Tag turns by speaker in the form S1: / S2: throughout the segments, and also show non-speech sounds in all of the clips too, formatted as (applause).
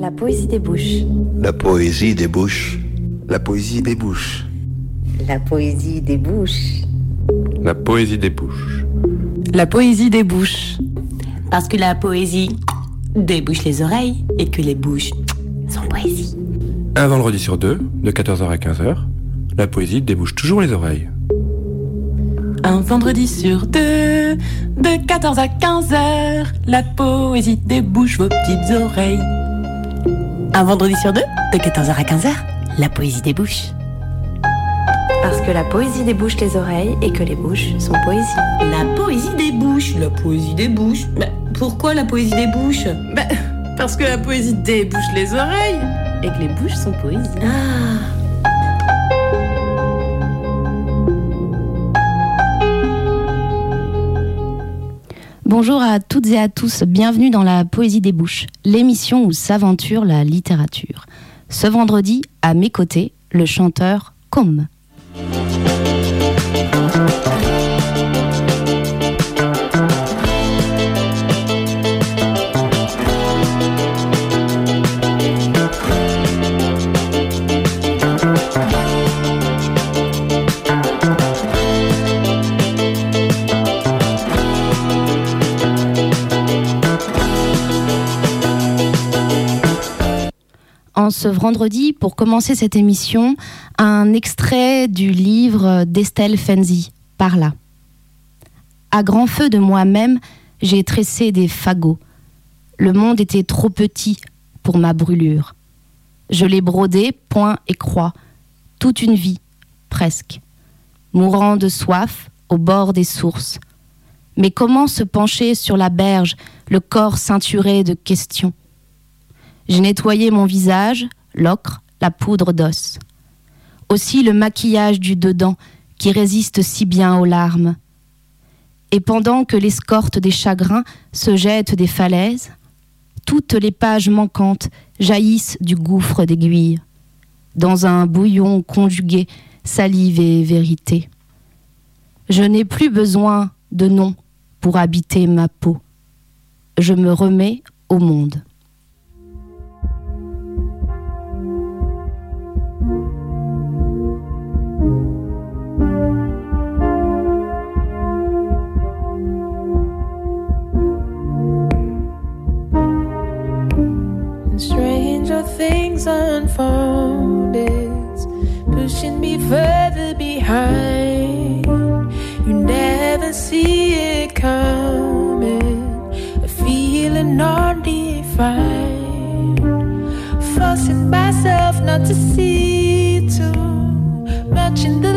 S1: La poésie des bouches.
S2: La poésie des bouches. La poésie des bouches.
S1: La poésie des bouches.
S3: La poésie des bouches.
S4: La poésie des bouches.
S5: Parce que la poésie débouche les oreilles et que les bouches sont poésie.
S3: Un vendredi sur deux, de 14h à 15h, la poésie débouche toujours les oreilles.
S4: Un vendredi sur deux, de 14 à 15h, la poésie débouche vos petites oreilles.
S5: Un vendredi sur deux, de 14h à 15h, la poésie débouche.
S1: Parce que la poésie débouche les oreilles et que les bouches sont poésie.
S5: La poésie débouche, la poésie débouche. Mais pourquoi la poésie débouche
S4: bah, Parce que la poésie débouche les oreilles et que les bouches sont poésie.
S5: Ah
S6: Bonjour à toutes et à tous, bienvenue dans la Poésie des Bouches, l'émission où s'aventure la littérature. Ce vendredi, à mes côtés, le chanteur Com. Ce vendredi, pour commencer cette émission, un extrait du livre d'Estelle Fenzi, Par là. À grand feu de moi-même, j'ai tressé des fagots. Le monde était trop petit pour ma brûlure. Je l'ai brodé, point et croix, toute une vie, presque, mourant de soif au bord des sources. Mais comment se pencher sur la berge, le corps ceinturé de questions? J'ai nettoyé mon visage, l'ocre, la poudre d'os. Aussi le maquillage du dedans qui résiste si bien aux larmes. Et pendant que l'escorte des chagrins se jette des falaises, toutes les pages manquantes jaillissent du gouffre d'aiguille, dans un bouillon conjugué salive et vérité. Je n'ai plus besoin de nom pour habiter ma peau. Je me remets au monde.
S7: Things unfold pushing me further behind. You never see it coming a feeling undefined. Forcing myself not to see too much in the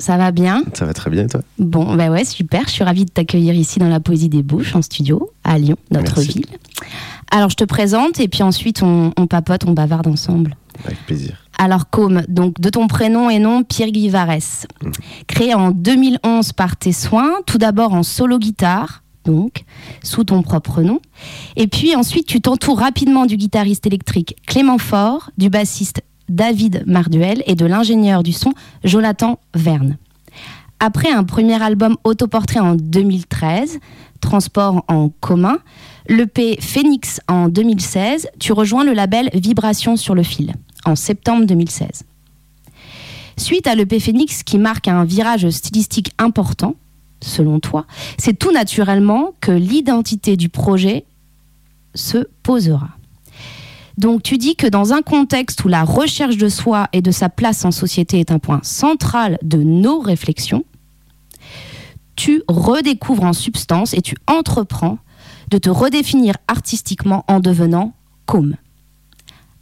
S6: ça va bien
S8: ça va très bien et toi
S6: Bon, bah ouais, super. Je suis ravie de t'accueillir ici dans la Poésie des Bouches, en studio, à Lyon, notre
S8: Merci.
S6: ville. Alors, je te présente et puis ensuite, on, on papote, on bavarde ensemble.
S8: Avec plaisir.
S6: Alors, Com, donc de ton prénom et nom, Pierre Guy Varès.
S8: Mhm.
S6: Créé en 2011 par tes soins, tout d'abord en solo guitare, donc sous ton propre nom. Et puis ensuite, tu t'entoures rapidement du guitariste électrique Clément Faure, du bassiste David Marduel et de l'ingénieur du son Jonathan Verne. Après un premier album autoportrait en 2013, Transport en commun, l'EP Phoenix en 2016, tu rejoins le label Vibration sur le fil en septembre 2016. Suite à l'EP Phoenix qui marque un virage stylistique important, selon toi, c'est tout naturellement que l'identité du projet se posera. Donc tu dis que dans un contexte où la recherche de soi et de sa place en société est un point central de nos réflexions, tu redécouvres en substance et tu entreprends de te redéfinir artistiquement en devenant Com.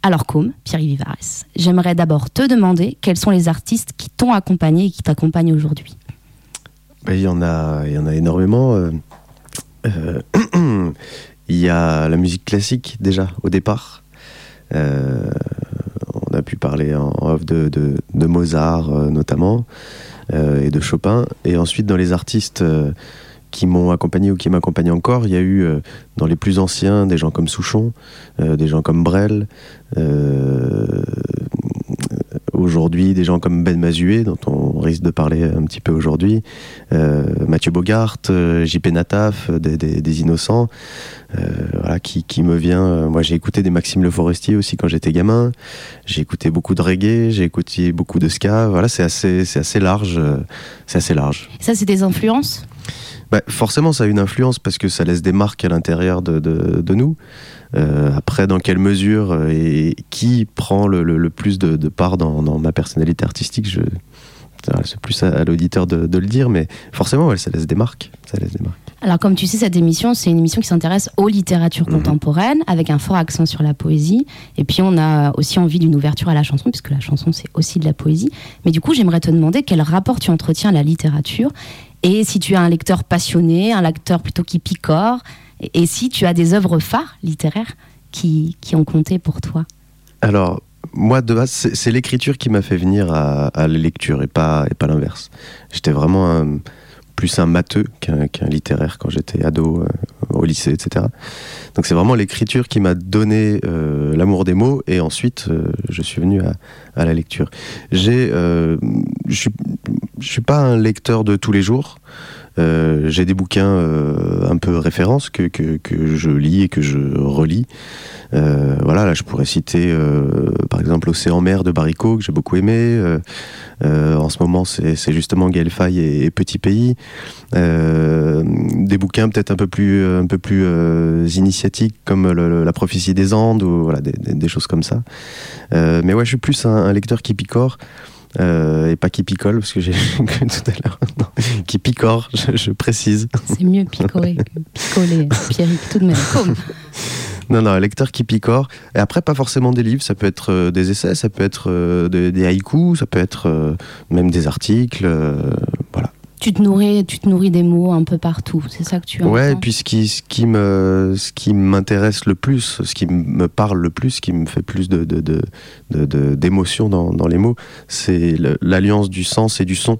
S6: Alors Com, Pierre Vivares, j'aimerais d'abord te demander quels sont les artistes qui t'ont accompagné et qui t'accompagnent aujourd'hui.
S8: Bah, Il y, en a, il y en a énormément. euh, euh, (clears throat) Il y a la musique classique déjà au départ. Euh, on a pu parler en off de, Mozart euh, notamment euh, et de Chopin. Et ensuite dans les artistes qui m'ont accompagné ou qui m'accompagnent encore, il y a eu dans les plus anciens des gens comme Souchon, des gens comme Brel, aujourd'hui des gens comme Ben Mazué, dont on risque de parler un petit peu aujourd'hui, euh, Mathieu Bogart, euh, JP Nataf, euh, des, Innocents, voilà, qui, me vient. moi, j'ai écouté des Maxime Le Forestier aussi quand j'étais gamin. J'ai écouté beaucoup de reggae, j'ai écouté beaucoup de ska. Voilà, c'est assez, c'est assez large. c'est assez large.
S6: Ça, c'est des influences?
S8: Bah, forcément, ça a une influence parce que ça laisse des marques à l'intérieur de, de- de nous. Euh, après, dans quelle mesure euh, et qui prend le, le- le plus de, de part dans, dans ma personnalité artistique, je... c'est plus à, à l'auditeur de, de le dire, mais forcément, ouais, ça laisse des marques. Ça laisse des marques.
S6: Alors, comme tu sais, cette émission, c'est une émission qui s'intéresse aux littératures
S8: Mhm.
S6: contemporaines, avec un fort accent sur la poésie. Et puis, on a aussi envie d'une ouverture à la chanson, puisque la chanson, c'est aussi de la poésie. Mais du coup, j'aimerais te demander quel rapport tu entretiens à la littérature, et si tu es un lecteur passionné, un lecteur plutôt qui picore, et, si tu as des œuvres phares littéraires qui, qui ont compté pour toi.
S8: Alors, moi, de base, c'est l'écriture qui m'a fait venir à, la lecture et pas, et pas l'inverse. J'étais vraiment plus un matheux qu'un qu'un littéraire quand j'étais ado, euh, au lycée, etc. Donc, c'est vraiment l'écriture qui m'a donné euh, l'amour des mots et ensuite, euh, je suis venu à, à la lecture. J'ai, je suis- pas un lecteur de tous les jours. Euh, j'ai des bouquins euh, un peu références que, que, je lis et que je relis. Euh, voilà, là je pourrais citer par exemple Océan Mer de Baricot que j'ai beaucoup aimé. En ce moment, c'est justement Gaël Faye et, et Petit Pays. Des bouquins peut-être un peu plus, un peu plus initiatiques comme La prophétie des Andes ou voilà, des, choses comme ça. Mais ouais, je suis plus un lecteur qui picore. Euh, et pas qui picole, parce que j'ai (laughs) cru tout à l'heure. Qui picore, je, je précise.
S6: C'est mieux picorer que picoler, Pierrick, tout de même. Comme. (laughs)
S8: Non, non, un lecteur qui picore. Et après, pas forcément des livres, ça peut être euh, des essais, ça peut être euh, des, des haïkus, ça peut être même des articles. voilà.
S6: Tu te nourris, tu te nourris des mots un peu partout, c'est ça que tu as
S8: Ouais, et puis ce qui, ce qui me, ce qui m'intéresse le plus, ce qui me parle le plus, ce qui me fait plus de, d'émotion dans, les mots, c'est l'alliance du sens et du son.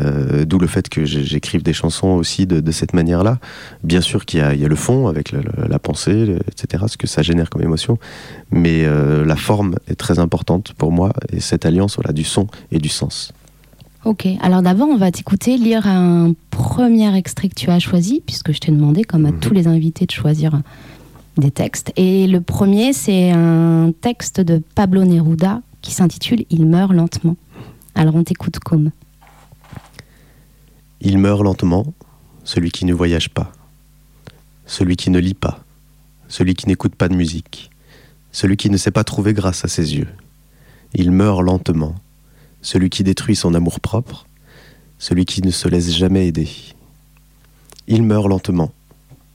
S8: Euh, D'où le fait que j'écrive des chansons aussi de, cette manière-là. Bien sûr qu'il y, a- le fond avec la pensée, etc., ce que ça génère comme émotion, mais euh, la forme est très importante pour moi et cette alliance voilà, du son et du sens.
S6: Ok, alors d'abord on va t'écouter lire un premier extrait que tu as choisi, puisque je t'ai demandé, comme à
S8: Mhm.
S6: tous les invités, de choisir des textes. Et le premier, c'est un texte de Pablo Neruda qui s'intitule Il meurt lentement. Alors on t'écoute comme.
S8: Il meurt lentement, celui qui ne voyage pas, celui qui ne lit pas, celui qui n'écoute pas de musique, celui qui ne sait pas trouver grâce à ses yeux. Il meurt lentement, celui qui détruit son amour-propre, celui qui ne se laisse jamais aider. Il meurt lentement,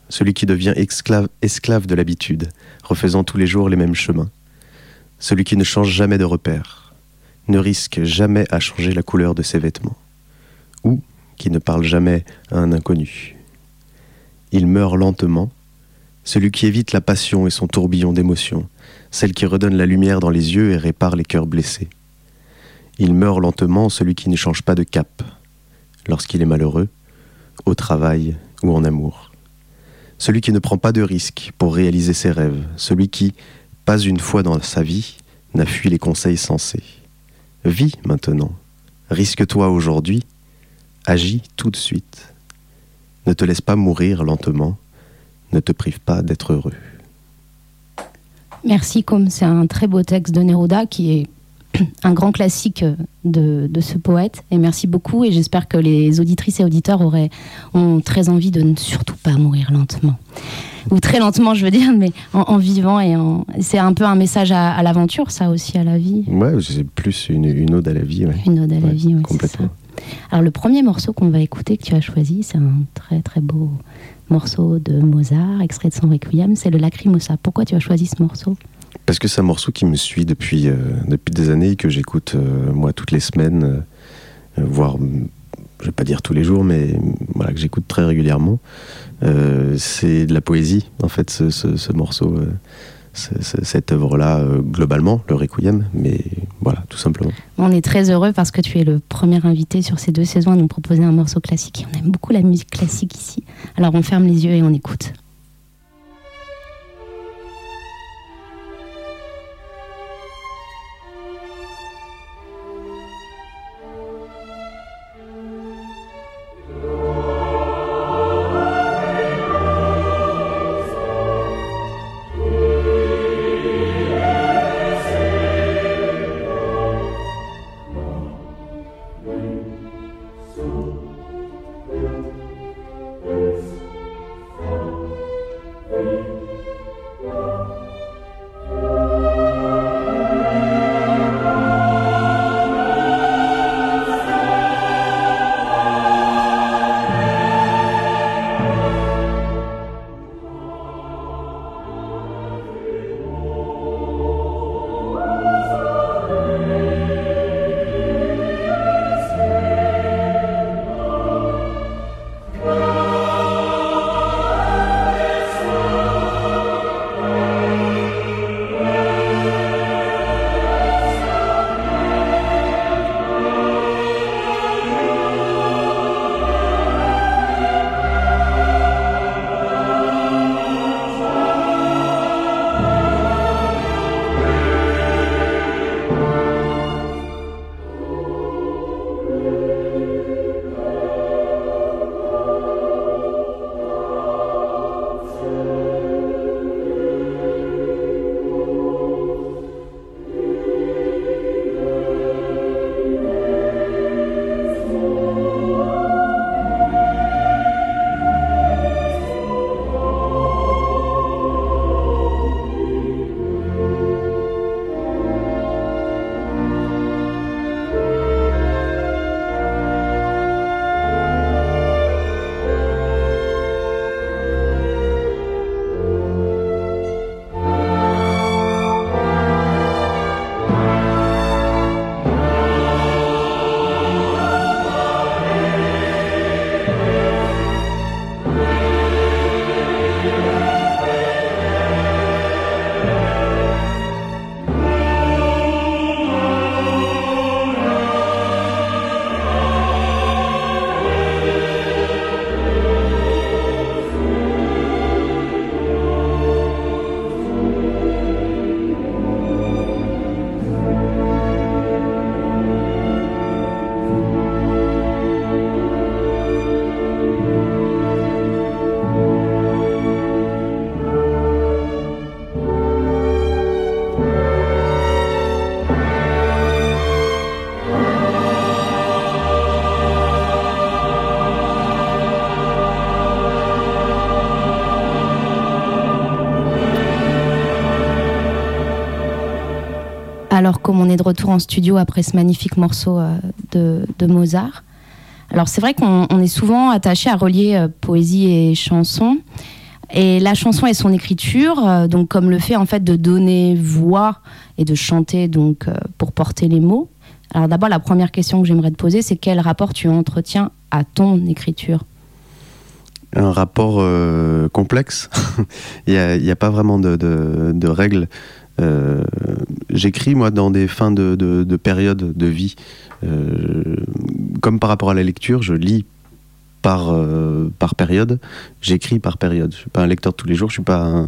S8: celui qui devient esclave, esclave de l'habitude, refaisant tous les jours les mêmes chemins, celui qui ne change jamais de repère, ne risque jamais à changer la couleur de ses vêtements, ou qui ne parle jamais à un inconnu. Il meurt lentement, celui qui évite la passion et son tourbillon d'émotions, celle qui redonne la lumière dans les yeux et répare les cœurs blessés. Il meurt lentement, celui qui ne change pas de cap, lorsqu'il est malheureux, au travail ou en amour. Celui qui ne prend pas de risques pour réaliser ses rêves, celui qui, pas une fois dans sa vie, n'a fui les conseils sensés. Vis maintenant, risque-toi aujourd'hui, agis tout de suite. Ne te laisse pas mourir lentement, ne te prive pas d'être heureux.
S6: Merci, comme c'est un très beau texte de Neruda qui est (coughs) un grand classique de, de ce poète. Et merci beaucoup. Et j'espère que les auditrices et auditeurs auraient, ont très envie de ne surtout pas mourir lentement. Ou très lentement, je veux dire, mais en, en vivant. Et en... c'est un peu un message à, à l'aventure, ça aussi, à la vie.
S8: Ouais, c'est plus une, une ode à la vie. ouais.
S6: Une ode à la
S8: Ouais,
S6: vie, ouais,
S8: complètement.
S6: Alors le premier morceau qu'on va écouter, que tu as choisi, c'est un très très beau morceau de Mozart, extrait de son Requiem, c'est le Lacrimosa. Pourquoi tu as choisi ce morceau?
S8: Parce que c'est un morceau qui me suit depuis, euh, depuis des années que j'écoute euh, moi toutes les semaines, euh, voire, je vais pas dire tous les jours, mais voilà, que j'écoute très régulièrement. C'est de la poésie, en fait, ce, ce- ce morceau, ce- ce- cette œuvre-là, globalement, le Requiem, mais voilà, tout simplement.
S6: On est très heureux parce que tu es le premier invité sur ces deux saisons à nous proposer un morceau classique. On aime beaucoup la musique classique ici. Alors on ferme les yeux et on écoute. Alors, comme on est de retour en studio après ce magnifique morceau euh, de, Mozart, alors c'est vrai qu'on on est souvent attaché à relier euh, poésie et chanson. Et la chanson et son écriture, euh, donc comme le fait en fait de donner voix et de chanter donc pour porter les mots, Alors d'abord, la première question que j'aimerais te poser, c'est quel rapport tu entretiens à ton écriture?
S8: Un rapport complexe. (laughs) Il n'y a, a pas vraiment de règles. Euh, J'écris, moi, dans des fins de, de, de période de vie. Euh, comme par rapport à la lecture, je lis par, euh, par période, j'écris par période. Je ne suis pas un lecteur de tous les jours, je ne suis pas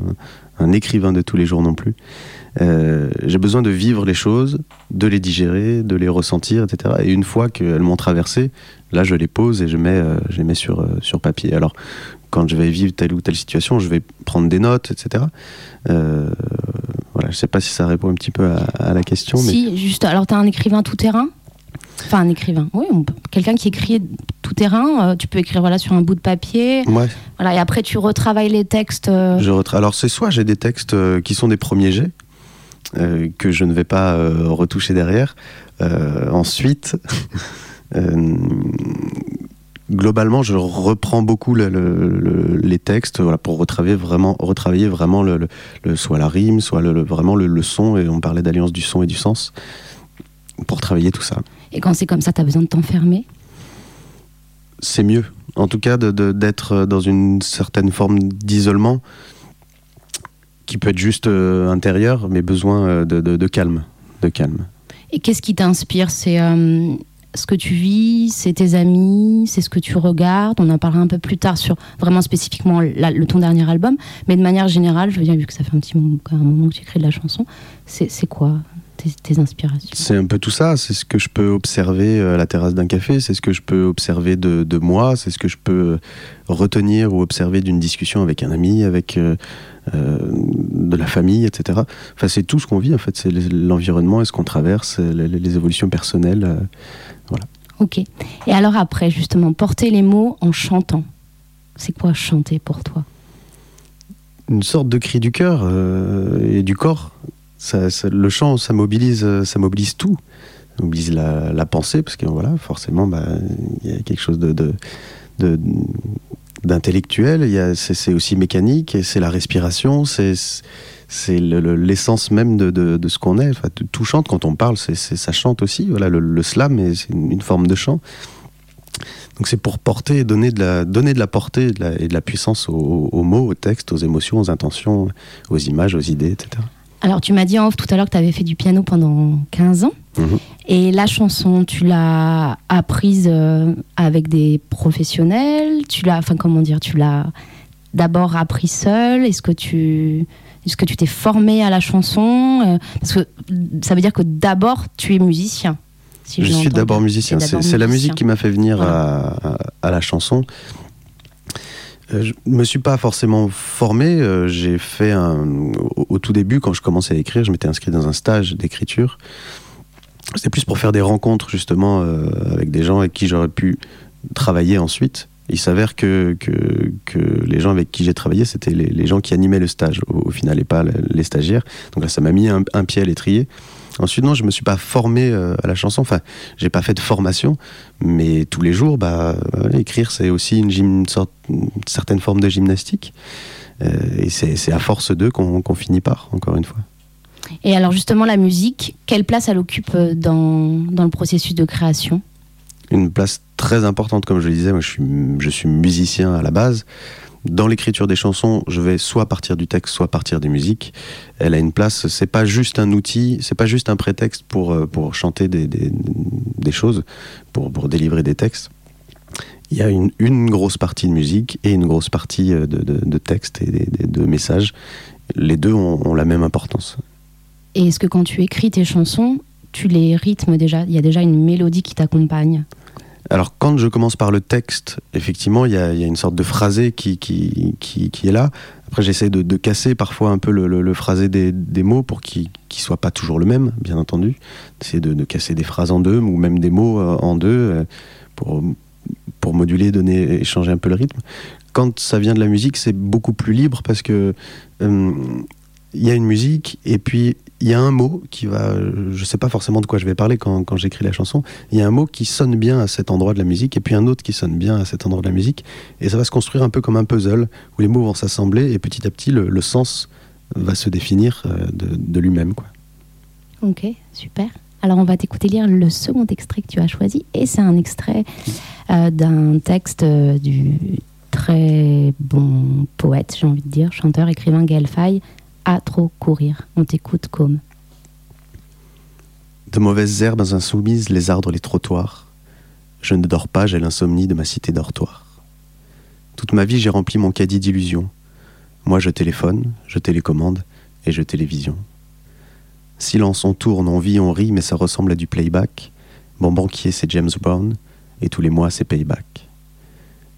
S8: un, écrivain de tous les jours non plus. J'ai besoin de vivre les choses, de les digérer, de les ressentir, etc. Et une fois qu'elles m'ont traversé, là, je les pose et je, mets, je les mets sur, sur papier. Alors, quand je vais vivre telle ou telle situation, je vais prendre des notes, etc. Euh, voilà, je ne sais pas si ça répond un petit peu à, à la question, mais
S6: Si, juste, alors tu as un écrivain tout terrain? Enfin, un écrivain, oui, quelqu'un qui écrit tout terrain, euh, tu peux écrire voilà, sur un bout de papier,
S8: ouais,
S6: voilà, et après tu retravailles les textes. euh,
S8: je retra- Alors, c'est soit j'ai des textes euh, qui sont des premiers jets, que je ne vais pas retoucher derrière. Ensuite, (laughs) globalement, je reprends beaucoup le- le- le- les textes voilà, pour retravailler vraiment, retravailler vraiment le, soit la rime, soit vraiment le, son. Et on parlait d'alliance du son et du sens pour travailler tout ça.
S6: Et quand c'est comme ça, tu as besoin de t'enfermer?
S8: C'est mieux. En tout cas, de- d'être dans une certaine forme d'isolement qui peut être juste euh, intérieur, mais besoin euh, de, de- de calme. De calme.
S6: Et qu'est-ce qui t'inspire? C'est euh, ce que tu vis, c'est tes amis, c'est ce que tu regardes. On en parlera un peu plus tard sur vraiment spécifiquement le, ton dernier album. Mais de manière générale, je veux dire, vu que ça fait un petit moment, que tu écris de la chanson, c'est quoi tes, inspirations?
S8: C'est un peu tout ça. C'est ce que je peux observer euh, à la terrasse d'un café. C'est ce que je peux observer de, moi. C'est ce que je peux retenir ou observer d'une discussion avec un ami, avec euh, euh, de la famille, etc. Enfin, c'est tout ce qu'on vit en fait. C'est l'environnement et ce qu'on traverse, les, évolutions personnelles. euh.
S6: Ok. Et alors après, justement, porter les mots en chantant. C'est quoi chanter pour toi?
S8: Une sorte de cri du cœur euh, et du corps. Ça, ça- le chant, ça mobilise, ça mobilise tout. Ça mobilise la, la pensée, parce que voilà, forcément, bah, il y a quelque chose de, de- de- d'intellectuel. C'est aussi mécanique, c'est la respiration, c'est c'est le- le- l'essence même de, de- de ce qu'on est. Enfin, tout- chante quand on parle, c'est ça chante aussi. Voilà, le, le slam, c'est une, une forme de chant. Donc c'est pour porter, et donner de la, donner de la portée et de la, et de la puissance aux, aux mots, aux textes, aux émotions, aux intentions, aux images, aux idées, etc.
S6: Alors, tu m'as dit en off tout à l'heure que tu avais fait du piano pendant 15 ans.
S8: Mhm.
S6: Et la chanson, tu l'as apprise euh, avec des professionnels? Tu l'as, enfin, comment dire, tu l'as d'abord appris seul Est-ce que tu. Est-ce que tu t'es formé à la chanson Euh, Parce que ça veut dire que d'abord tu es musicien. si
S8: je suis d'abord musicien. C'est la musique qui m'a fait venir
S6: Voilà.
S8: à, à- à la chanson. Euh, Je me suis pas forcément formé. euh, J'ai fait un. Au, au tout début, quand je commençais à écrire, je m'étais inscrit dans un stage d'écriture. C'était plus pour faire des rencontres, justement, euh, avec des gens avec qui j'aurais pu travailler ensuite. Il s'avère que, que, les gens avec qui j'ai travaillé, c'était les, gens qui animaient le stage, au, final, et pas le- les stagiaires. Donc là, ça m'a mis un, pied à l'étrier. Ensuite, non, je me suis pas formé euh, à la chanson. Enfin, j'ai pas fait de formation, mais tous les jours, bah, écrire, c'est aussi une, certaine forme de gymnastique. Euh, et c'est à force d'eux qu'on qu'on finit par, encore une fois.
S6: Et alors justement, la musique, quelle place elle occupe euh, dans, dans le processus de création?
S8: Une place très importante, comme je le disais, moi je suis, je suis musicien à la base. Dans l'écriture des chansons, je vais soit partir du texte, soit partir des musiques. Elle a une place, c'est pas juste un outil, c'est pas juste un prétexte pour, euh, pour chanter des, des, choses, pour, pour délivrer des textes. Il y a une, une grosse partie de musique et une grosse partie euh, de, de, de texte et des- de messages. Les deux ont la même importance.
S6: Et est-ce que quand tu écris tes chansons, tu les rythmes déjà? Il y a déjà une mélodie qui t'accompagne?
S8: Alors, quand je commence par le texte, effectivement, il y a, une sorte de phrasé qui, qui, est là. Après, j'essaie de, de casser parfois un peu le, le- phrasé des, mots pour qu'il ne soit pas toujours le même, bien entendu. D'essayer de, de casser des phrases en deux, ou même des mots euh, en deux, euh, pour, pour moduler, donner, échanger un peu le rythme. Quand ça vient de la musique, c'est beaucoup plus libre parce que euh, il y a une musique et puis il y a un mot qui va. Je sais pas forcément de quoi je vais parler quand, quand j'écris la chanson. Il y a un mot qui sonne bien à cet endroit de la musique et puis un autre qui sonne bien à cet endroit de la musique. Et ça va se construire un peu comme un puzzle où les mots vont s'assembler et petit à petit le, le sens va se définir euh, de, de lui-même. quoi.
S6: Ok, super. Alors on va t'écouter lire le second extrait que tu as choisi et c'est un extrait euh, d'un texte euh, du très bon poète, j'ai envie de dire, chanteur, écrivain Gaël Faye, À trop courir. On t'écoute comme.
S8: De mauvaises herbes insoumises lézardent les trottoirs. Je ne dors pas, j'ai l'insomnie de ma cité dortoir. Toute ma vie, j'ai rempli mon caddie d'illusions. Moi, je téléphone, je télécommande et je télévision. Silence, on tourne, on vit, on rit, mais ça ressemble à du playback. Mon banquier, c'est James Brown, et tous les mois, c'est payback.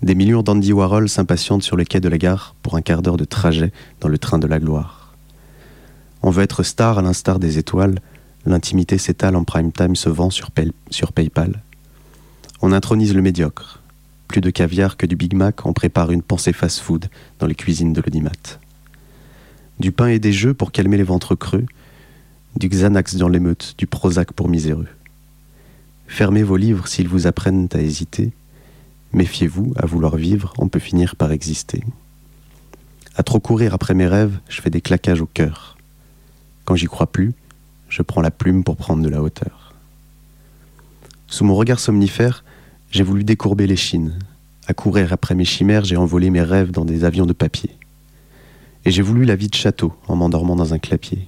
S8: Des millions d'Andy Warhol s'impatientent sur le quai de la gare pour un quart d'heure de trajet dans le train de la gloire. On veut être star à l'instar des étoiles, l'intimité s'étale en prime time se vend sur, Pay- sur PayPal. On intronise le médiocre. Plus de caviar que du Big Mac, on prépare une pensée fast-food dans les cuisines de l'audimat. Du pain et des jeux pour calmer les ventres creux, du Xanax dans l'émeute, du Prozac pour miséreux. Fermez vos livres s'ils vous apprennent à hésiter. Méfiez-vous, à vouloir vivre, on peut finir par exister. À trop courir après mes rêves, je fais des claquages au cœur. Quand j'y crois plus, je prends la plume pour prendre de la hauteur. Sous mon regard somnifère, j'ai voulu décourber les chines. À courir après mes chimères, j'ai envolé mes rêves dans des avions de papier. Et j'ai voulu la vie de château en m'endormant dans un clapier.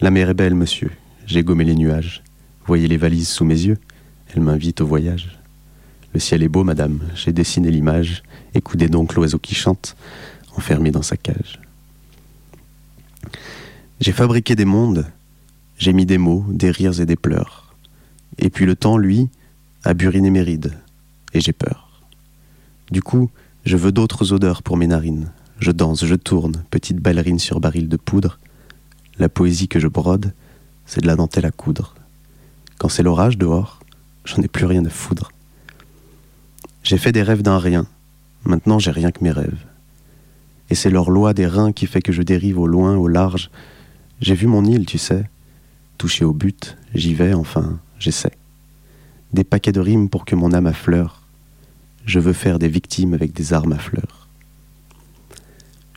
S8: La mer est belle, monsieur. J'ai gommé les nuages. Voyez les valises sous mes yeux. Elle m'invite au voyage. Le ciel est beau, madame. J'ai dessiné l'image. Écoutez donc l'oiseau qui chante, enfermé dans sa cage. J'ai fabriqué des mondes. J'ai mis des mots, des rires et des pleurs. Et puis le temps, lui, a buriné mes rides. Et j'ai peur. Du coup, je veux d'autres odeurs pour mes narines. Je danse, je tourne, petite ballerine sur baril de poudre. La poésie que je brode, c'est de la dentelle à coudre. Quand c'est l'orage dehors, j'en ai plus rien à foudre. J'ai fait des rêves d'un rien. Maintenant, j'ai rien que mes rêves. Et c'est leur loi des reins qui fait que je dérive au loin, au large. J'ai vu mon île, tu sais. Touché au but, j'y vais, enfin, j'essaie. Des paquets de rimes pour que mon âme affleure. Je veux faire des victimes avec des armes à fleurs.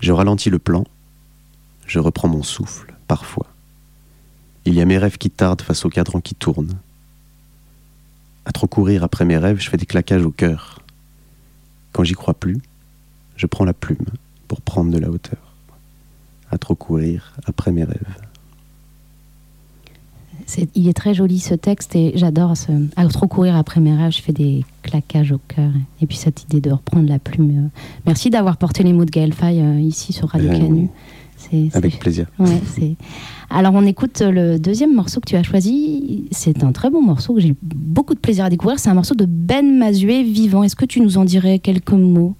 S8: Je ralentis le plan. Je reprends mon souffle, parfois. Il y a mes rêves qui tardent face au cadran qui tourne. À trop courir après mes rêves, je fais des claquages au cœur. Quand j'y crois plus, je prends la plume pour prendre de la hauteur. À trop courir après mes rêves.
S6: Il est très joli ce texte et j'adore ce. À trop courir après mes rêves, je fais des claquages au cœur. Et puis cette idée de reprendre la plume. euh. Merci d'avoir porté les mots de Gaël Faye euh, ici sur Radio
S8: Euh,
S6: Canu.
S8: Avec plaisir.
S6: Ouais, (laughs) Alors on écoute le deuxième morceau que tu as choisi. C'est un très bon morceau que j'ai beaucoup de plaisir à découvrir. C'est un morceau de Ben Mazué, Vivant. Est-ce que tu nous en dirais quelques mots?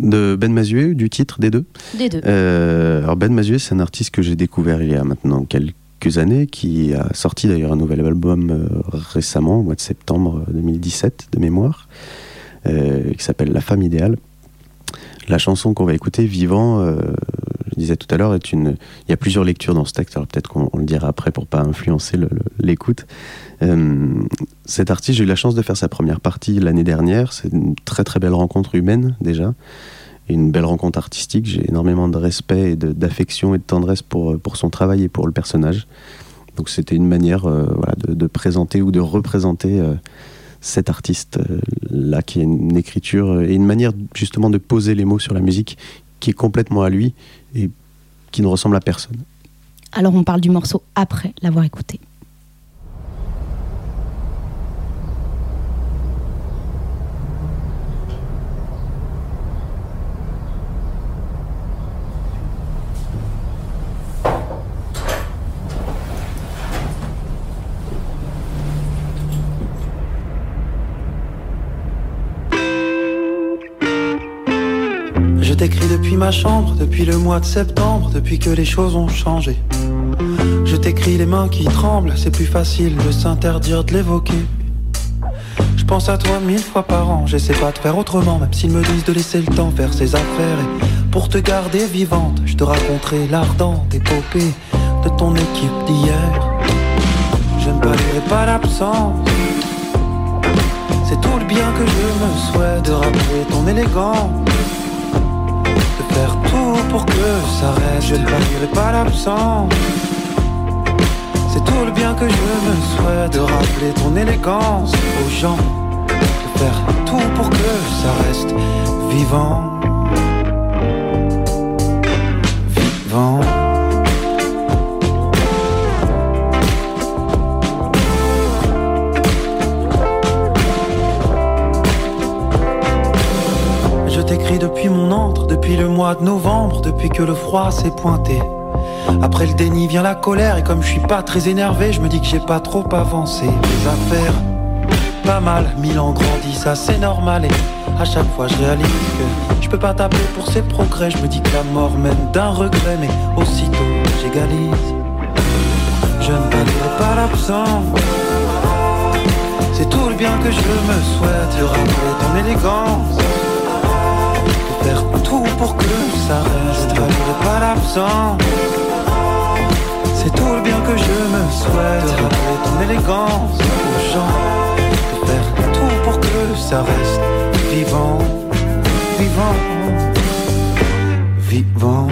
S8: De Ben Mazué, du titre des deux
S6: Des deux.
S8: Euh, alors Ben Mazué, c'est un artiste que j'ai découvert il y a maintenant quelques années, qui a sorti d'ailleurs un nouvel album euh, récemment, au mois de septembre 2017, de mémoire, euh, qui s'appelle La femme idéale. La chanson qu'on va écouter, Vivant, je disais tout à l'heure, est. Il y a plusieurs lectures dans ce texte, alors peut-être qu'on on le dira après pour pas influencer le- le- l'écoute. Euh, cet artiste, j'ai eu la chance de faire sa première partie l'année dernière. C'est une très très belle rencontre humaine déjà une belle rencontre artistique. J'ai énormément de respect et d'affection et de tendresse pour, pour son travail et pour le personnage. Donc c'était une manière euh, de, présenter ou de représenter euh, cet artiste-là qui a une écriture et une manière justement de poser les mots sur la musique qui est complètement à lui et qui ne ressemble à personne.
S6: Alors on parle du morceau après l'avoir écouté.
S9: Ma chambre, depuis le mois de septembre, depuis que les choses ont changé. Je t'écris les mains qui tremblent, c'est plus facile de s'interdire de l'évoquer. Je pense à toi mille fois par an, j'essaie pas de faire autrement, même s'ils me disent de laisser le temps faire ses affaires. Et pour te garder vivante, je te raconterai l'ardente épopée de ton équipe d'hier. Je ne palierai pas l'absence. C'est tout le bien que je me souhaite de rappeler ton élégance pour que ça reste. Je ne palierai pas l'absence. C'est tout le bien que je me souhaite De rappeler ton élégance aux gens De faire tout pour que ça reste vivant Vivant depuis le mois de novembre, depuis que le froid s'est pointé. Après le déni vient la colère et comme je suis pas très énervé, je me dis que j'ai pas trop avancé. Les affaires, pas mal, mille ans grandissent, ça c'est normal et à chaque fois je réalise que je peux pas taper pour ces progrès. Je me dis que la mort mène d'un regret, mais aussitôt j'égalise. Je ne balayerai pas l'absence. C'est tout le bien que je me souhaite, de rappeler ton élégance faire tout pour que ça reste. Je ne pas l'absence. C'est tout le bien que je me souhaite. De rappeler ton élégance aux gens. De faire tout pour que ça reste vivant, vivant, vivant.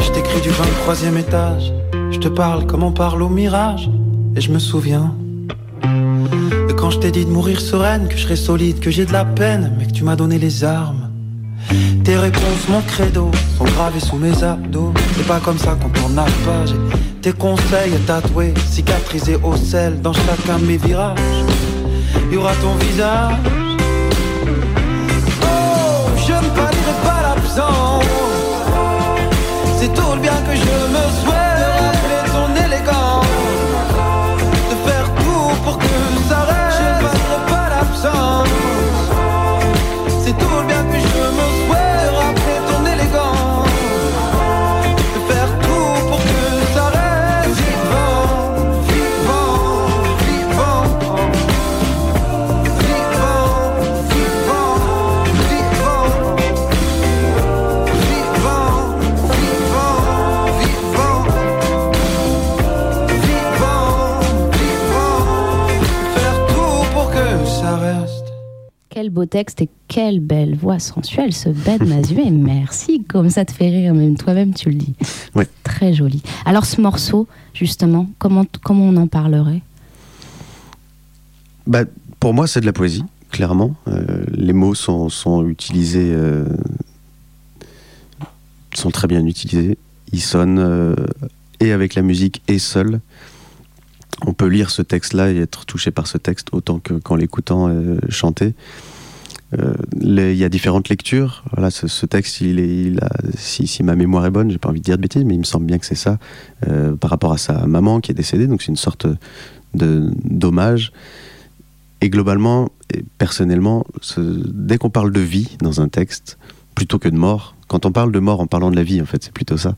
S9: Je t'écris du 23e étage. Je te parle comme on parle au mirage. Et je me souviens de quand je t'ai dit de mourir sereine, que je serais solide, que j'ai de la peine, mais que tu m'as donné les armes. Tes réponses, mon credo, sont gravées sous mes abdos. C'est pas comme ça qu'on la page. Et Tes conseils tatoués, cicatrisés au sel dans chacun de mes virages. Y aura ton visage.
S6: Quel beau texte et quelle belle voix sensuelle, ce Ben Mazuet. (laughs) Merci, comme ça te fait rire, même toi-même tu le dis.
S8: Ouais.
S6: Très joli. Alors ce morceau, justement, comment, comment on en parlerait?
S8: Bah, pour moi, c'est de la poésie, clairement. Euh, les mots sont, sont utilisés, euh, sont très bien utilisés. Ils sonnent euh, et avec la musique et seul. On peut lire ce texte-là et être touché par ce texte autant que qu'en l'écoutant euh, chanter. Euh, Il y a différentes lectures. Voilà, ce, texte, si, ma mémoire est bonne, j'ai pas envie de dire de bêtises, mais il me semble bien que c'est ça, euh, par rapport à sa maman qui est décédée. Donc c'est une sorte de d'hommage. Et globalement, et personnellement, dès qu'on parle de vie dans un texte, plutôt que de mort, quand on parle de mort en parlant de la vie, en fait, c'est plutôt ça.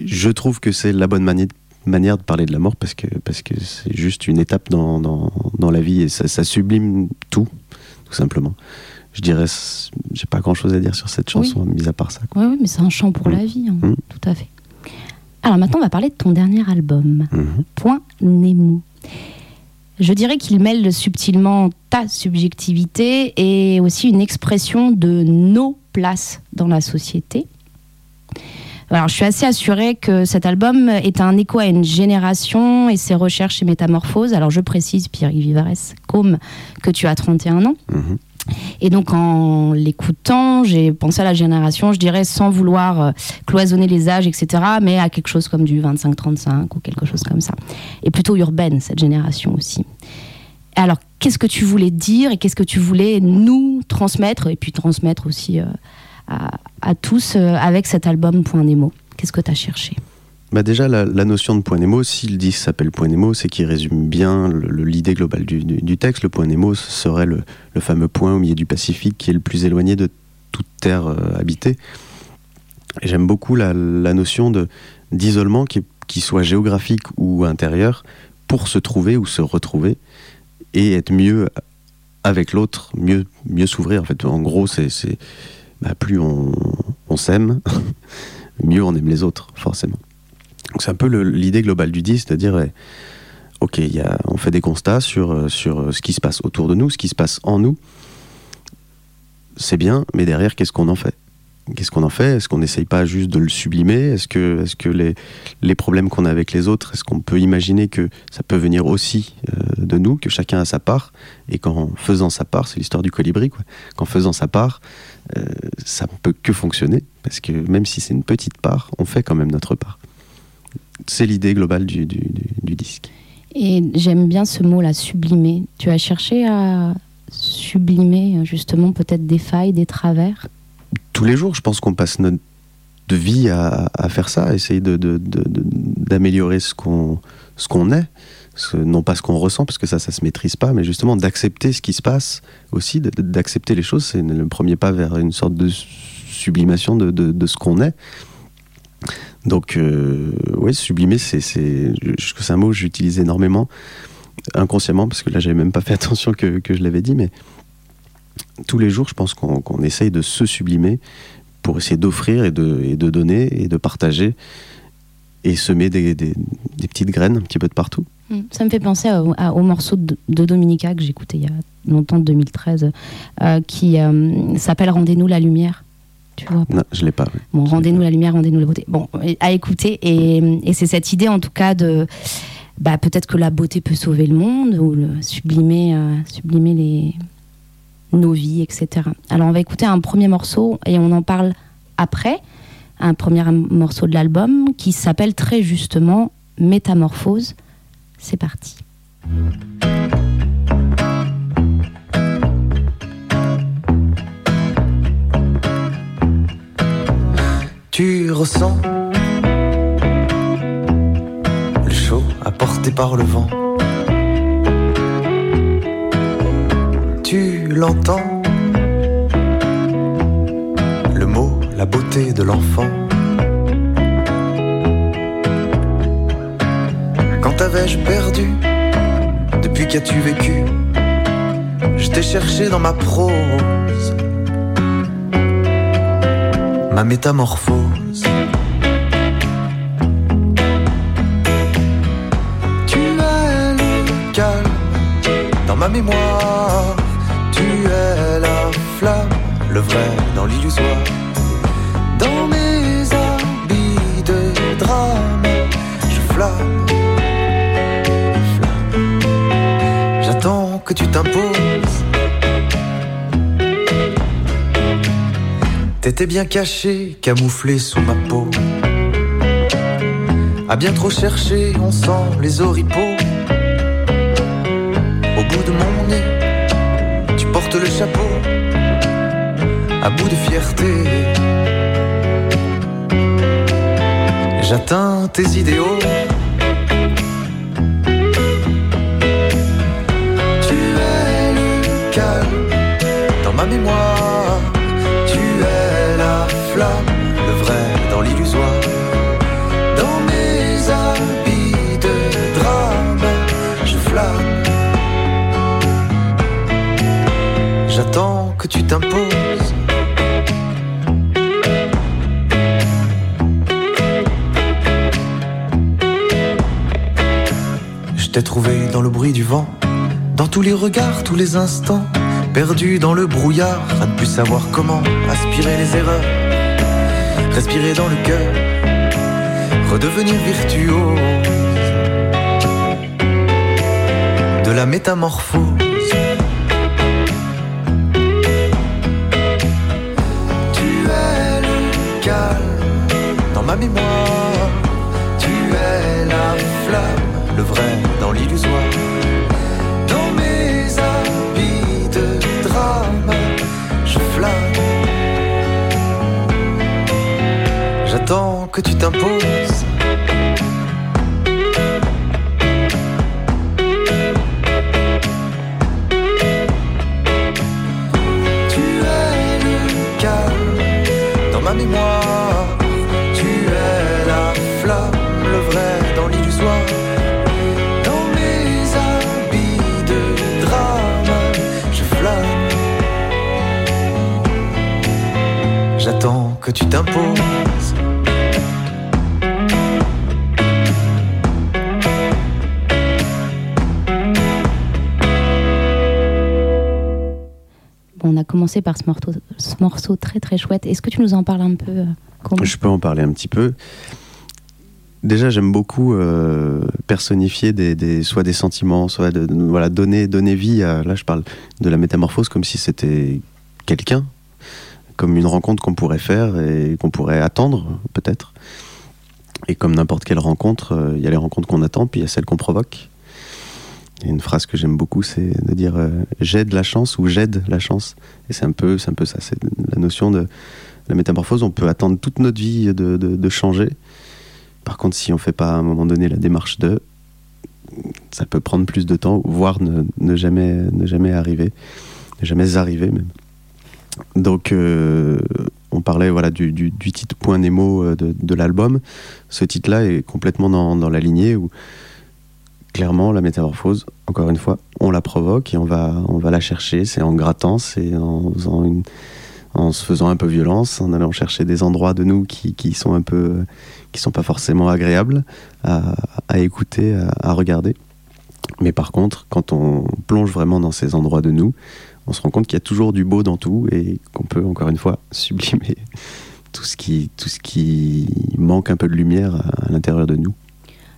S8: Je trouve que c'est la bonne mani- manière de parler de la mort parce que parce que c'est juste une étape dans, dans, dans la vie et ça, ça sublime tout, tout simplement. Je dirais, j'ai pas grand chose à dire sur cette chanson, mis à part ça. quoi.
S6: Oui, oui, mais c'est un chant pour la vie, hein,
S8: Mm.
S6: tout à fait. Alors maintenant, on va parler de ton dernier album,
S8: Mhm.
S6: Point Nemo. Je dirais qu'il mêle subtilement ta subjectivité et aussi une expression de nos places dans la société. Alors, je suis assez assurée que cet album est un écho à une génération et ses recherches et métamorphoses. Alors, je précise, Pierre-Yves Vivares, comme que tu as 31 ans.
S8: Mhm.
S6: Et donc, en l'écoutant, j'ai pensé à la génération, je dirais, sans vouloir euh, cloisonner les âges, etc., mais à quelque chose comme du 25-35 ou quelque chose comme ça. Et plutôt urbaine, cette génération aussi. Alors, qu'est-ce que tu voulais dire et qu'est-ce que tu voulais nous transmettre, et puis transmettre aussi euh, à, tous euh, avec cet album Point Nemo Qu'est-ce que tu as cherché
S8: Bah déjà, la, notion de point Nemo, si le disque s'appelle point Nemo, c'est qu'il résume bien l'idée globale du, texte. Le point Nemo serait le, fameux point au milieu du Pacifique qui est le plus éloigné de toute terre euh, habitée. J'aime beaucoup la, notion d'isolement qui, soit géographique ou intérieur pour se trouver ou se retrouver et être mieux avec l'autre, mieux, mieux s'ouvrir. En fait, en gros, c'est- bah, plus on, s'aime, (laughs) mieux on aime les autres, forcément. Donc c'est un peu l'idée globale du disque, de dire, ouais, ok, on fait des constats sur, euh, euh, ce qui se passe autour de nous, ce qui se passe en nous, c'est bien, mais derrière, qu'est-ce qu'on en fait? Qu'est-ce qu'on en fait? Est-ce qu'on n'essaye pas juste de le sublimer? Est-ce que, est que les, les problèmes qu'on a avec les autres, est-ce qu'on peut imaginer que ça peut venir aussi euh, de nous, que chacun a sa part? Et qu'en faisant sa part, c'est l'histoire du colibri. Qu'en faisant sa part, euh, ça ne peut que fonctionner, parce que même si c'est une petite part, on fait quand même notre part. C'est l'idée globale du, du- disque.
S6: Et j'aime bien ce mot-là, sublimer. Tu as cherché à sublimer justement peut-être des failles, des travers?
S8: Tous les jours, je pense qu'on passe notre vie à, faire ça, à essayer d'améliorer ce qu'on est, non pas ce qu'on ressent, parce que ça, ça se maîtrise pas, mais justement d'accepter ce qui se passe aussi, d'accepter les choses, c'est le premier pas vers une sorte de sublimation de, ce qu'on est. Donc, euh, oui, sublimer, c'est un mot que j'utilise énormément, inconsciemment, parce que là, j'avais même pas fait attention que, que je l'avais dit, mais tous les jours, je pense qu'on essaye de se sublimer pour essayer d'offrir et de, et de donner et de partager et semer des, des- des petites graines un petit peu de partout.
S6: Mm. Ça me fait penser à- à- au morceau de, de Dominica que écouté il y a longtemps, 2013, euh, qui euh, s'appelle Rendez-nous la lumière. Tu vois?
S8: Non, je l'ai pas. oui.
S6: Bon, rendez-nous la lumière, rendez-nous la beauté. Bon, à écouter. Et, et c'est cette idée, en tout cas, de. Bah, peut-être que la beauté peut sauver le monde, ou le, sublimer, euh, sublimer les, nos vies, etc. Alors, on va écouter un premier morceau et on en parle après. Un premier morceau de l'album qui s'appelle très justement Métamorphose. C'est parti.
S10: Tu ressens le chaud apporté par le vent. L'entends, le mot, la beauté de l'enfant. Quand t'avais-je perdu? Depuis qu'as-tu vécu? Je t'ai cherché dans ma prose ma métamorphose. Tu es le calme dans ma mémoire. T'étais bien caché, camouflé sous ma peau. À bien trop chercher, on sent les oripeaux. Au bout de mon nez, tu portes le chapeau. À bout de fierté, j'atteins tes idéaux. Tu es le calme dans ma mémoire. Flamme, le vrai dans l'illusoire. Dans mes habits de drame, je flamme. J'attends que tu t'imposes. Je t'ai trouvé dans le bruit du vent, dans tous les regards, tous les instants, perdu dans le brouillard, à ne plus savoir comment aspirer les erreurs, respirer dans le cœur, redevenir virtuose de la métamorphose. Tu es le calme dans ma mémoire, Que tu t'imposes.
S6: Par ce morceau, ce morceau très très chouette. Est-ce que tu nous en parles un peu euh,
S8: Je peux en parler un petit peu. Déjà, j'aime beaucoup euh, personnifier des, soit des sentiments, soit voilà, donner, donner vie à. Là, je parle de la métamorphose comme si c'était quelqu'un, comme une rencontre qu'on pourrait faire et qu'on pourrait attendre, peut-être. Et comme n'importe quelle rencontre, euh, il y a les rencontres qu'on attend, puis il y a celles qu'on provoque. Il y a une phrase que j'aime beaucoup, c'est de dire euh, j'aide la chance ou j'aide la chance. Et c'est un peu, c'est un peu ça, c'est la notion de la métamorphose. On peut attendre toute notre vie de, changer. Par contre, si on fait pas à un moment donné la démarche de, ça peut prendre plus de temps, voire ne, ne jamais, ne jamais arriver, ne jamais arriver même. Donc, euh, on parlait voilà du, titre Point Nemo euh, de, de l'album. Ce titre-là est complètement dans, dans la lignée où clairement la métamorphose, encore une fois, on la provoque et on va, on va la chercher. C'est en grattant, c'est en, faisant une- en se faisant un peu violence, en allant chercher des endroits de nous qui, qui sont un peu, qui sont pas forcément agréables à, écouter, à, regarder. Mais par contre, quand on plonge vraiment dans ces endroits de nous, on se rend compte qu'il y a toujours du beau dans tout et qu'on peut encore une fois (laughs) sublimer tout ce qui, tout ce qui manque un peu de lumière à l'intérieur de nous.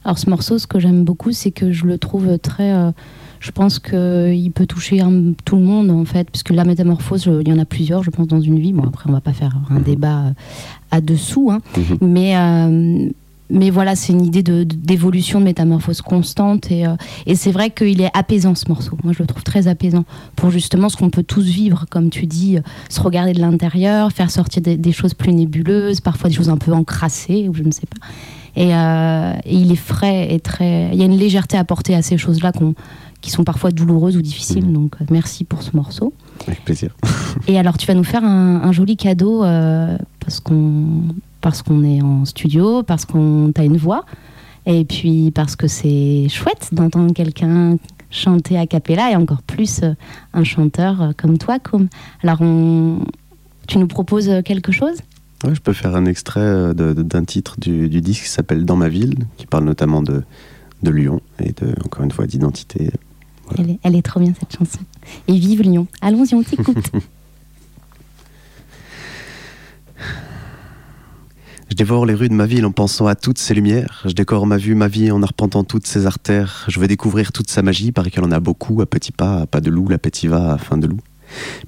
S6: Alors ce morceau, ce que j'aime beaucoup, c'est que je le trouve très... euh, je pense qu'il peut toucher un- tout le monde, en fait, puisque la métamorphose, je- il y en a plusieurs, je pense, dans une vie. Bon, après, on va pas faire un débat euh, à dessous, hein.
S8: Mhm.
S6: mais, euh, mais voilà, c'est une idée de- d'évolution, de, métamorphose constante, et, euh, et c'est vrai qu'il est apaisant, ce morceau. Moi, je le trouve très apaisant, pour justement ce qu'on peut tous vivre, comme tu dis, euh, se regarder de l'intérieur, faire sortir des, des choses plus nébuleuses, parfois des choses un peu encrassées, ou je ne sais pas. Et, euh, et il est frais et très. Il y a une légèreté apportée à ces choses-là qu'on- qui sont parfois douloureuses ou difficiles.
S8: Mhm.
S6: Donc, euh, merci pour ce morceau.
S8: Avec plaisir. (laughs)
S6: Et alors, tu vas nous faire un, un joli cadeau euh, parce qu'on parce qu'on est en studio, parce qu'on t'a une voix, et puis parce que c'est chouette d'entendre quelqu'un chanter a cappella et encore plus euh, un chanteur comme toi, comme. Alors, on, tu nous proposes quelque chose?
S8: Ouais, je peux faire un extrait euh, d'un titre du, du disque qui s'appelle Dans ma ville, qui parle notamment de, de Lyon et de, encore une fois d'identité. Voilà.
S6: elle est, elle est trop bien cette chanson. Et vive Lyon. Allons-y, on t'écoute. (laughs)
S8: Je dévore les rues de ma ville en pensant à toutes ces lumières. Je décore ma vue, ma vie en arpentant toutes ses artères. Je veux découvrir toute sa magie, paraît qu'elle en a beaucoup, à petits pas, à pas de loup, l'appétit va à fin de loup.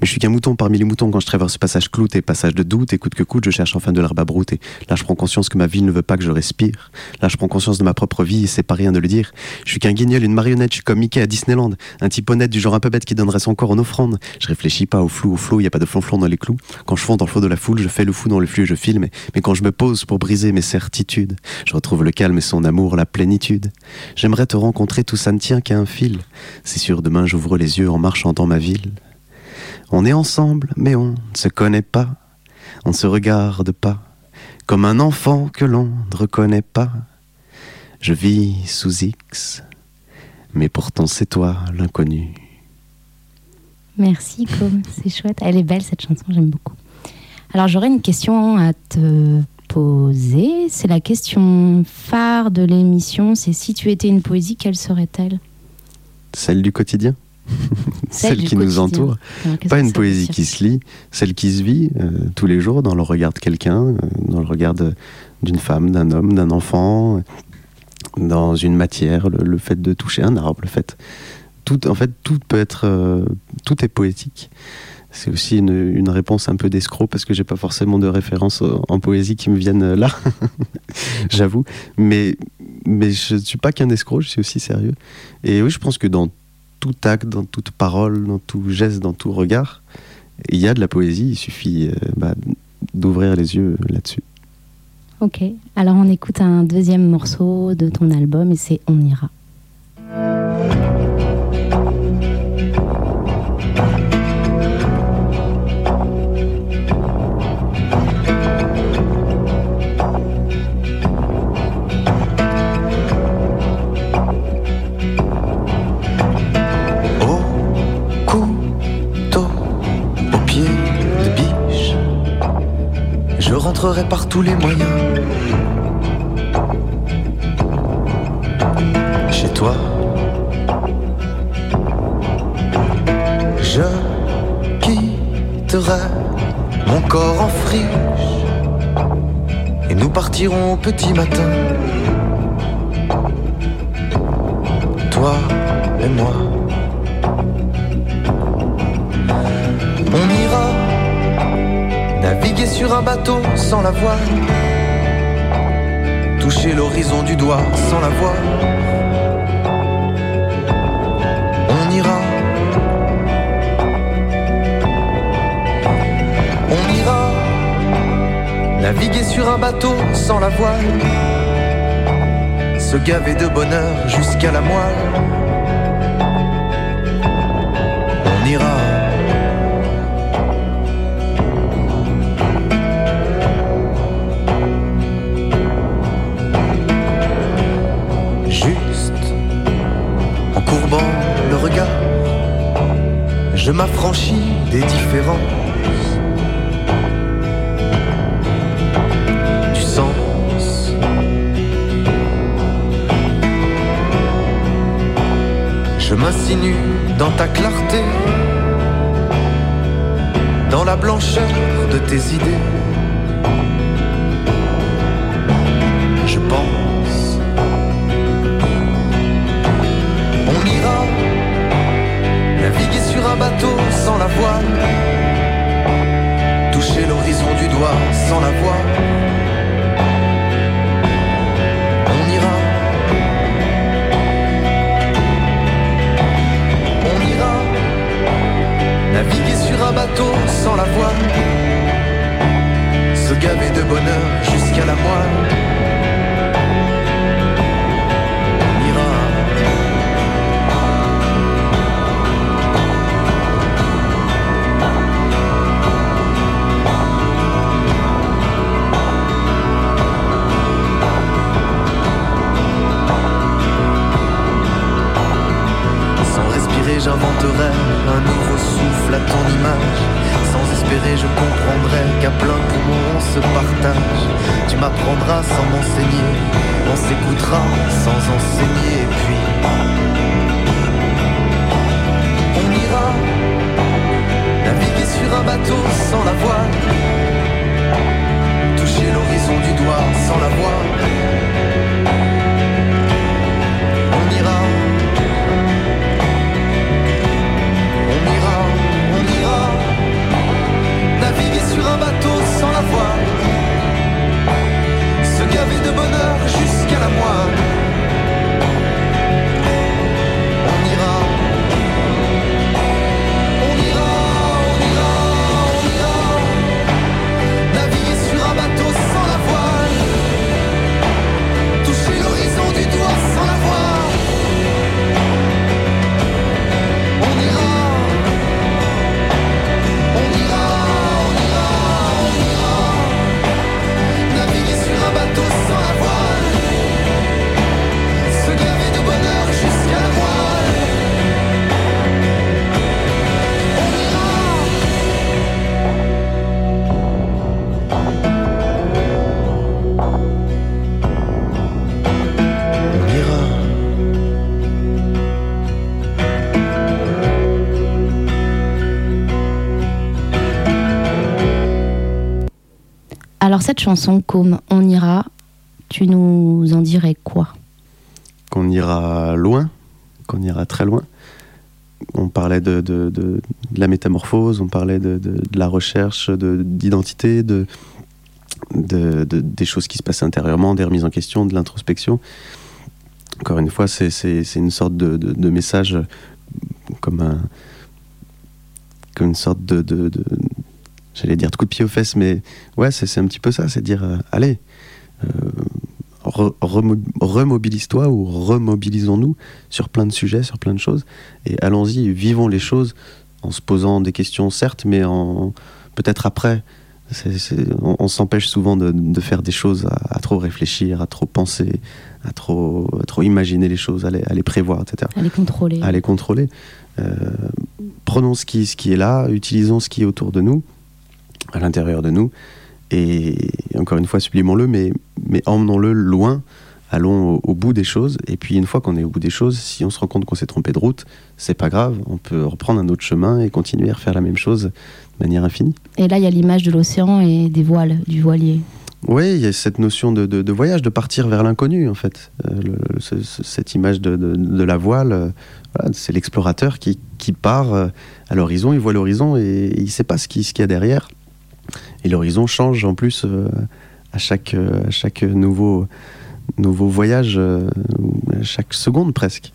S8: Mais je suis qu'un mouton parmi les moutons quand je traverse ce passage clouté, passage de doute, et coûte que coûte, je cherche enfin de l'herbe à brouter. Là, je prends conscience que ma ville ne veut pas que je respire. Là, je prends conscience de ma propre vie, et c'est pas rien de le dire. Je suis qu'un guignol, une marionnette, je suis comme Mickey à Disneyland. Un type honnête du genre un peu bête qui donnerait son corps en offrande. Je réfléchis pas au flou, au flot, y a pas de flonflon dans les clous. Quand je fonds dans le flot de la foule, je fais le fou dans le flux je filme. Mais quand je me pose pour briser mes certitudes, je retrouve le calme et son amour, la plénitude. J'aimerais te rencontrer, tout ça ne tient qu'à un fil. C'est sûr, demain j'ouvre les yeux en marchant dans ma ville. On est ensemble, mais on ne se connaît pas. On ne se regarde pas. Comme un enfant que l'on ne reconnaît pas. Je vis sous X, mais pourtant c'est toi l'inconnu.
S6: Merci, Com, c'est chouette. Elle est belle cette chanson, j'aime beaucoup. Alors j'aurais une question à te poser. C'est la question phare de l'émission. C'est si tu étais une poésie, quelle serait-elle?
S8: Celle du quotidien? (laughs)
S6: Celle
S8: qui nous entoure.
S6: Alors,
S8: Pas une poésie qui se lit, celle qui se vit euh, tous les jours dans le regard de quelqu'un, euh, dans le regard d'une femme, d'un homme, d'un enfant, euh, dans une matière, le, le fait de toucher un arbre, le fait. Tout, en fait, tout peut être. euh, tout est poétique. C'est aussi une, une réponse un peu d'escroc parce que j'ai pas forcément de références en poésie qui me viennent là, (laughs) j'avoue. Mais, mais je ne suis pas qu'un escroc, je suis aussi sérieux. Et oui, je pense que dans tout acte, dans toute parole, dans tout geste, dans tout regard, il y a de la poésie. Il suffit euh, bah, d'ouvrir les yeux là-dessus.
S6: Ok, alors on écoute un deuxième morceau de ton album et c'est On ira.
S9: Par tous les moyens. Chez toi, je
S10: mettrai mon corps en friche et nous partirons au petit matin. Toi et moi. Sur un bateau sans la voile, toucher l'horizon du doigt sans la voile. On ira On ira naviguer sur un bateau sans la voile, se gaver de bonheur jusqu'à la moelle. Je m'affranchis des différences. du sens. Je m'insinue dans ta clarté, dans la blancheur de tes idées. Bateau sans la voile toucher l'horizon du doigt sans la voile. On ira. On ira naviguer sur un bateau sans la voile. Se gaver de bonheur jusqu'à la moelle.
S6: Chanson, comme On ira, tu nous en dirais quoi?
S8: Qu'on ira loin, qu'on ira très loin. On parlait de, la métamorphose, on parlait de, la recherche de- d'identité, de, de- de- des choses qui se passent intérieurement, des remises en question, de l'introspection. Encore une fois, c'est une sorte de, message comme, comme une sorte de- j'allais dire de coup de pied aux fesses, mais ouais, c'est c'est un petit peu ça, c'est dire, euh, allez, euh, re- remo- remobilise-toi ou remobilisons-nous sur plein de sujets, sur plein de choses, et allons-y, vivons les choses en se posant des questions, certes, mais en peut-être après. On on s'empêche souvent de, de faire des choses à, à trop réfléchir, à trop penser, à trop, à trop imaginer les choses, à les, à les prévoir, etc
S6: À les contrôler.
S8: à les contrôler. Euh, prenons ce qui, ce qui est là, utilisons ce qui est autour de nous, à l'intérieur de nous, et encore une fois, sublimons-le, mais, mais emmenons-le loin allons au, au bout des choses. Et puis une fois qu'on est au bout des choses, si on se rend compte qu'on s'est trompé de route, c'est pas grave. On peut reprendre un autre chemin et continuer à refaire la même chose de manière infinie.
S6: Et là, il y a l'image de l'océan et des voiles, du voilier.
S8: Oui, il y a cette notion de, de- de voyage, de partir vers l'inconnu, en fait. Euh, le- ce- ce- cette image de, la voile, euh, voilà, c'est l'explorateur qui, qui part euh, à l'horizon, il voit l'horizon et il ne sait pas ce qu'il y a derrière. Et l'horizon change en plus euh, à, chaque, euh, à chaque nouveau, nouveau voyage, euh, à chaque seconde presque.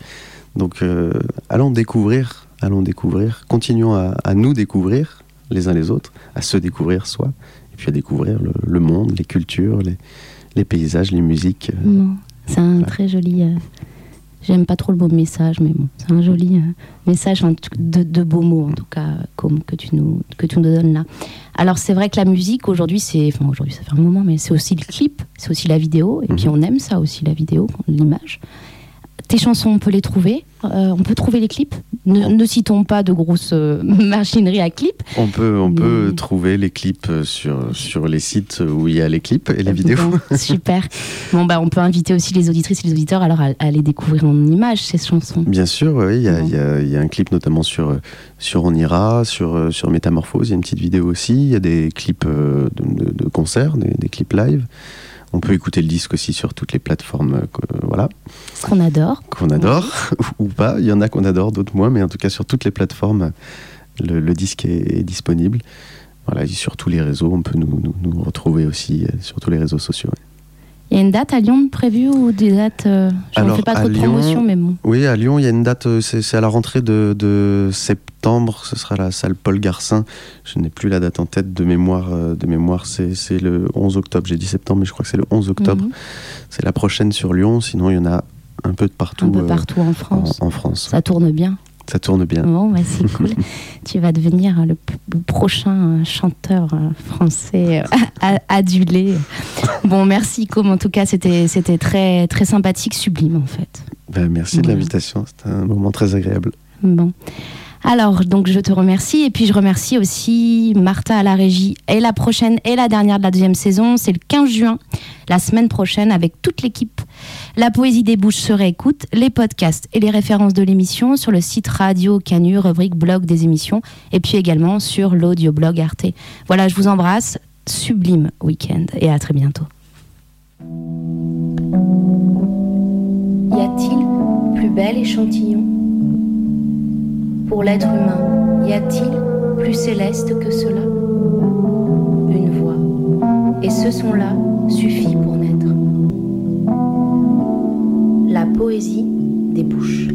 S8: Donc euh, allons découvrir, allons découvrir, continuons à, à nous découvrir les uns les autres, à se découvrir soi, et puis à découvrir le, le monde, les cultures, les, les paysages, les musiques. euh.
S6: C'est un très joli. euh, J'aime pas trop le mot message, mais bon, c'est un joli message de, de beaux mots, en tout cas, comme que tu nous, que tu nous donnes là. Alors, c'est vrai que la musique, aujourd'hui, c'est. Enfin, aujourd'hui, ça fait un moment, mais c'est aussi le clip, c'est aussi la vidéo, et puis
S8: Mhm.
S6: on aime ça aussi, la vidéo, l'image. Tes chansons, on peut les trouver. euh, on peut trouver les clips. Ne, ne citons pas de grosses euh, (laughs) machineries à clips.
S8: On peut, on peut trouver les clips euh, sur, sur les sites où il y a les clips et les vidéos.
S6: Bon, (laughs) super. Bon, bah, on peut inviter aussi les auditrices et les auditeurs alors à, à les découvrir en images, ces chansons.
S8: Bien sûr, oui, il y, a-
S6: Bon.
S8: y a- y a un clip notamment sur, sur On ira, sur, euh, sur Métamorphose, il y a une petite vidéo aussi, il y a des clips de, de- de concerts, des, des clips live. On peut écouter le disque aussi sur toutes les plateformes euh, voilà,
S6: Qu'on adore.
S8: qu'on adore, (laughs) ou pas. Il y en a qu'on adore, d'autres moins, mais en tout cas sur toutes les plateformes, le, le disque est, est disponible. Voilà, et sur tous les réseaux, on peut nous, nous- nous retrouver aussi euh, sur tous les réseaux sociaux. ouais.
S6: Il y a une date à Lyon de prévue ou des dates euh, Je ne fais pas trop de
S8: Lyon-
S6: promotion, mais bon.
S8: Oui, à Lyon, il y a une date, euh, c'est à la rentrée de, de septembre, ce sera la salle Paul Garcin. Je n'ai plus la date en tête de mémoire, euh, de mémoire c'est le 11 octobre. J'ai dit septembre, mais je crois que c'est le 11 octobre.
S6: Mhm.
S8: C'est la prochaine sur Lyon, sinon il y en a un peu de partout,
S6: Un peu partout en
S8: en,
S6: France.
S8: en France.
S6: Ça tourne bien.
S8: Ça tourne bien.
S6: Bon, bah, c'est cool. (laughs) tu vas devenir le, prochain euh, chanteur euh, français euh, adulé. Bon, merci Com. En tout cas, c'était c'était très très sympathique, sublime en fait.
S8: Ben, merci de l'invitation, c'était un moment très agréable.
S6: Bon. Alors, donc, je te remercie. Et puis, je remercie aussi Martha à la régie. Et la prochaine et la dernière de la deuxième saison, c'est le 15 juin, la semaine prochaine, avec toute l'équipe. La poésie des bouches se réécoute, les podcasts et les références de l'émission sur le site Radio Canu, rubrique blog des émissions, et puis également sur l'audioblog Arte. Voilà, je vous embrasse. Sublime week-end et à très bientôt. Y a-t-il plus bel échantillon? Pour l'être humain, y a-t-il plus céleste que cela? Une voix. Et ce son-là suffit pour naître. La poésie des bouches.